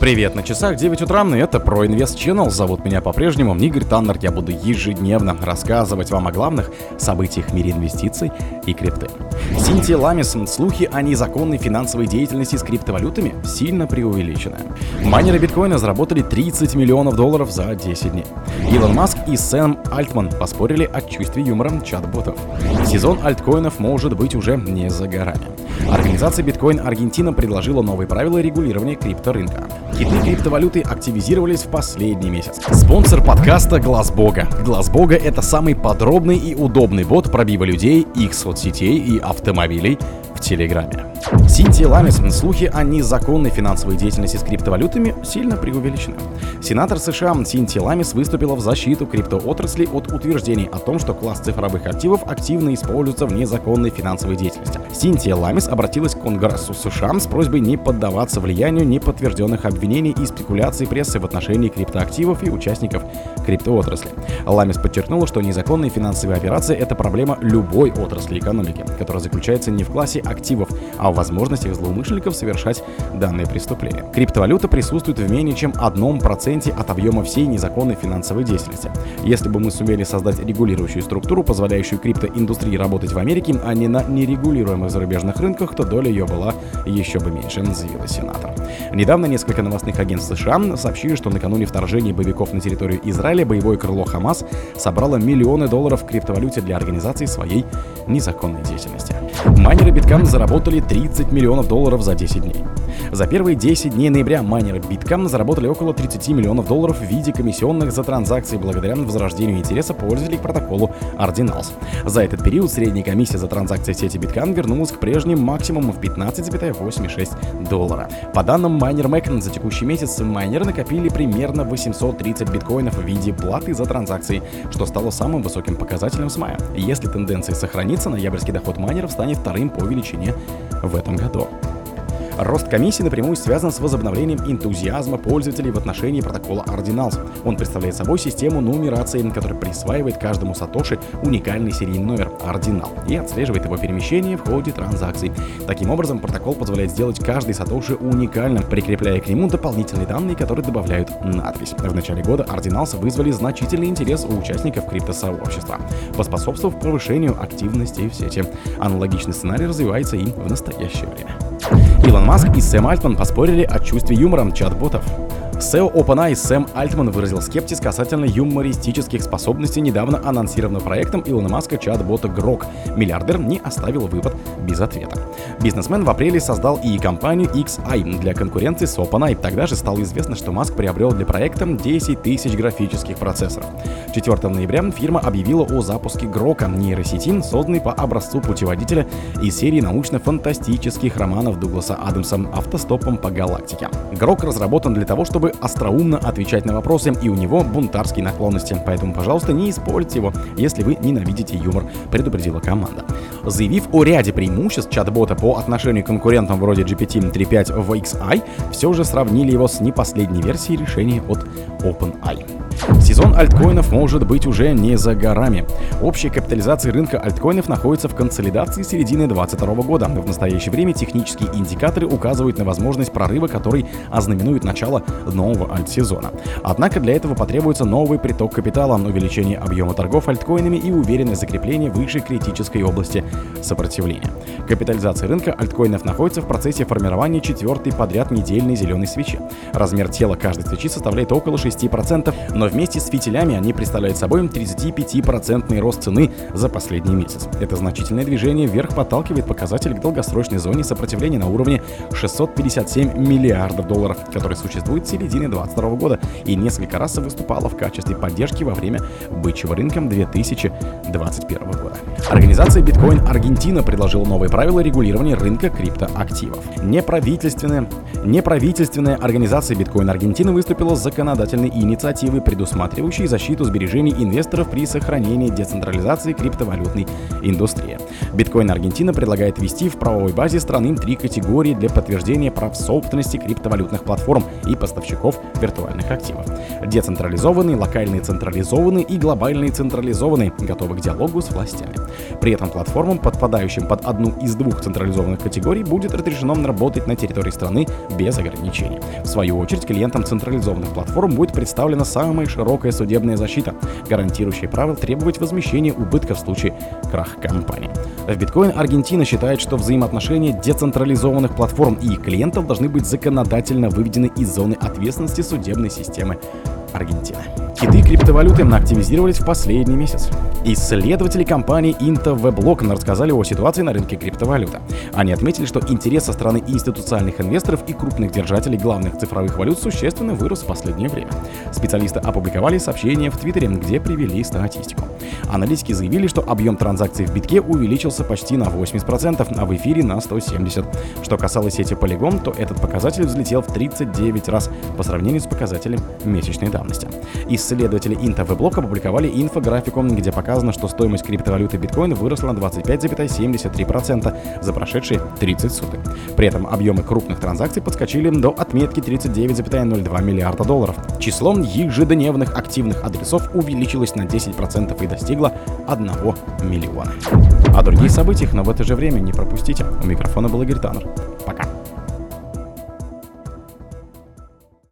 Привет, на часах 9 утра, и это про Инвест Channel. Зовут меня по-прежнему Игорь Таннер. Я буду ежедневно рассказывать вам о главных событиях в мире инвестиций и крипты. Синтия Ламис, слухи о незаконной финансовой деятельности с криптовалютами сильно преувеличены. Майнеры биткоина заработали 30 миллионов долларов за 10 дней. Илон Маск и Сэм Альтман поспорили о чувстве юмора чат-ботов. Сезон альткоинов может быть уже не за горами. Организация Биткоин Аргентина предложила новые правила регулирования крипторынка. Хиты криптовалюты активизировались в последний месяц. Спонсор подкаста Глаз Бога. Глаз Бога это самый подробный и удобный бот пробива людей, их соцсетей и автомобилей в Телеграме. Синтия Ламис, слухи о незаконной финансовой деятельности с криптовалютами сильно преувеличены. Сенатор США Синтия Ламис выступила в защиту криптоотрасли от утверждений о том, что класс цифровых активов активно используется в незаконной финансовой деятельности. Синтия Ламис обратилась к Конгрессу США с просьбой не поддаваться влиянию неподтвержденных обвинений и спекуляций прессы в отношении криптоактивов и участников криптоотрасли. Ламис подчеркнула, что незаконные финансовые операции — это проблема любой отрасли экономики, которая заключается не в классе активов, а в возможностях злоумышленников совершать данные преступления. Криптовалюта присутствует в менее чем одном проценте от объема всей незаконной финансовой деятельности. Если бы мы сумели создать регулирующую структуру, позволяющую криптоиндустрии работать в Америке, а не на нерегулируемых зарубежных рынках, то доля ее была еще бы меньше, заявил сенатор. Недавно несколько новостных агентств США сообщили, что накануне вторжения боевиков на территорию Израиля боевое крыло Хамас собрало миллионы долларов в криптовалюте для организации своей незаконной деятельности. Майнеры биткам заработали 30 миллионов долларов за 10 дней. За первые 10 дней ноября майнеры биткам заработали около 30 миллионов долларов в виде комиссионных за транзакции благодаря возрождению интереса пользователей к протоколу Ordinals. За этот период средняя комиссия за транзакции сети биткам вернулась к прежним максимумам в 15,86 доллара. По данным майнер Mac, за текущий месяц майнеры накопили примерно 830 биткоинов в виде платы за транзакции, что стало самым высоким показателем с мая. Если тенденция сохранится, ноябрьский доход майнеров станет вторым по величине в этом году. Рост комиссии напрямую связан с возобновлением энтузиазма пользователей в отношении протокола Ordinals. Он представляет собой систему нумерации, которая присваивает каждому сатоши уникальный серийный номер Ordinal и отслеживает его перемещение в ходе транзакций. Таким образом, протокол позволяет сделать каждый сатоши уникальным, прикрепляя к нему дополнительные данные, которые добавляют надпись. В начале года Ordinals вызвали значительный интерес у участников криптосообщества, поспособствовав повышению активности в сети. Аналогичный сценарий развивается и в настоящее время. Илон Маск и Сэм Альтман поспорили о чувстве юмора чат-ботов. SEO OpenAI Сэм Альтман выразил скептиз касательно юмористических способностей недавно анонсированного проектом Илона Маска чат-бота Грок. Миллиардер не оставил выпад без ответа. Бизнесмен в апреле создал и компанию XI для конкуренции с OpenAI. Тогда же стало известно, что Маск приобрел для проекта 10 тысяч графических процессоров. 4 ноября фирма объявила о запуске Грока, нейросети, созданной по образцу путеводителя из серии научно-фантастических романов Дугласа Адамса «Автостопом по галактике». Грок разработан для того, чтобы остроумно отвечать на вопросы, и у него бунтарские наклонности. Поэтому, пожалуйста, не используйте его, если вы ненавидите юмор, предупредила команда. Заявив о ряде преимуществ чат-бота по отношению к конкурентам вроде GPT-3.5 в XI, все же сравнили его с непоследней версией решения от OpenAI. Сезон альткоинов может быть уже не за горами. Общая капитализация рынка альткоинов находится в консолидации середины 2022 года. В настоящее время технические индикаторы указывают на возможность прорыва, который ознаменует начало нового альт-сезона. Однако для этого потребуется новый приток капитала, увеличение объема торгов альткоинами и уверенное закрепление выше критической области сопротивления. Капитализация рынка альткоинов находится в процессе формирования четвертой подряд недельной зеленой свечи. Размер тела каждой свечи составляет около 6%, но вместе с фитилями они представляют собой 35% рост цены за последний месяц. Это значительное движение вверх подталкивает показатель к долгосрочной зоне сопротивления на уровне 657 миллиардов долларов, который существует с середины 2022 года и несколько раз выступала в качестве поддержки во время бычьего рынка 2021 года. Организация Bitcoin Аргентина предложила новые правила регулирования рынка криптоактивов. Неправительственная, неправительственная организация Bitcoin Аргентина выступила с законодательной инициативой, предусматривающей защиту сбережений инвесторов при сохранении децентрализации криптовалютной индустрии. Биткоин Аргентина предлагает ввести в правовой базе страны три категории для подтверждения прав собственности криптовалютных платформ и поставщиков виртуальных активов. Децентрализованный, локальный централизованный и глобальный централизованный, готовы к диалогу с властями. При этом платформам, подпадающим под одну из двух централизованных категорий, будет разрешено работать на территории страны без ограничений. В свою очередь, клиентам централизованных платформ будет представлена самая широкая судебная защита, гарантирующая право требовать возмещения убытков в случае краха компании. В биткоин Аргентина считает, что взаимоотношения децентрализованных платформ и их клиентов должны быть законодательно выведены из зоны ответственности судебной системы Аргентины. Киты криптовалюты активизировались в последний месяц. Исследователи компании IntoWeblock рассказали о ситуации на рынке криптовалюты. Они отметили, что интерес со стороны институциональных инвесторов и крупных держателей главных цифровых валют существенно вырос в последнее время. Специалисты опубликовали сообщение в Твиттере, где привели статистику. Аналитики заявили, что объем транзакций в битке увеличился почти на 80%, а в эфире на 170%. Что касалось сети Polygon, то этот показатель взлетел в 39 раз по сравнению с показателем месячной давности. Исследователи IntoWeblock опубликовали инфографику, где показано, что стоимость криптовалюты биткоин выросла на 25,73% за прошедшие 30 суток. При этом объемы крупных транзакций подскочили до отметки 39,02 миллиарда долларов. Число ежедневных активных адресов увеличилось на 10% и достигло 1 миллиона. О других событиях, но в это же время не пропустите. У микрофона был Игорь Таннер. Пока.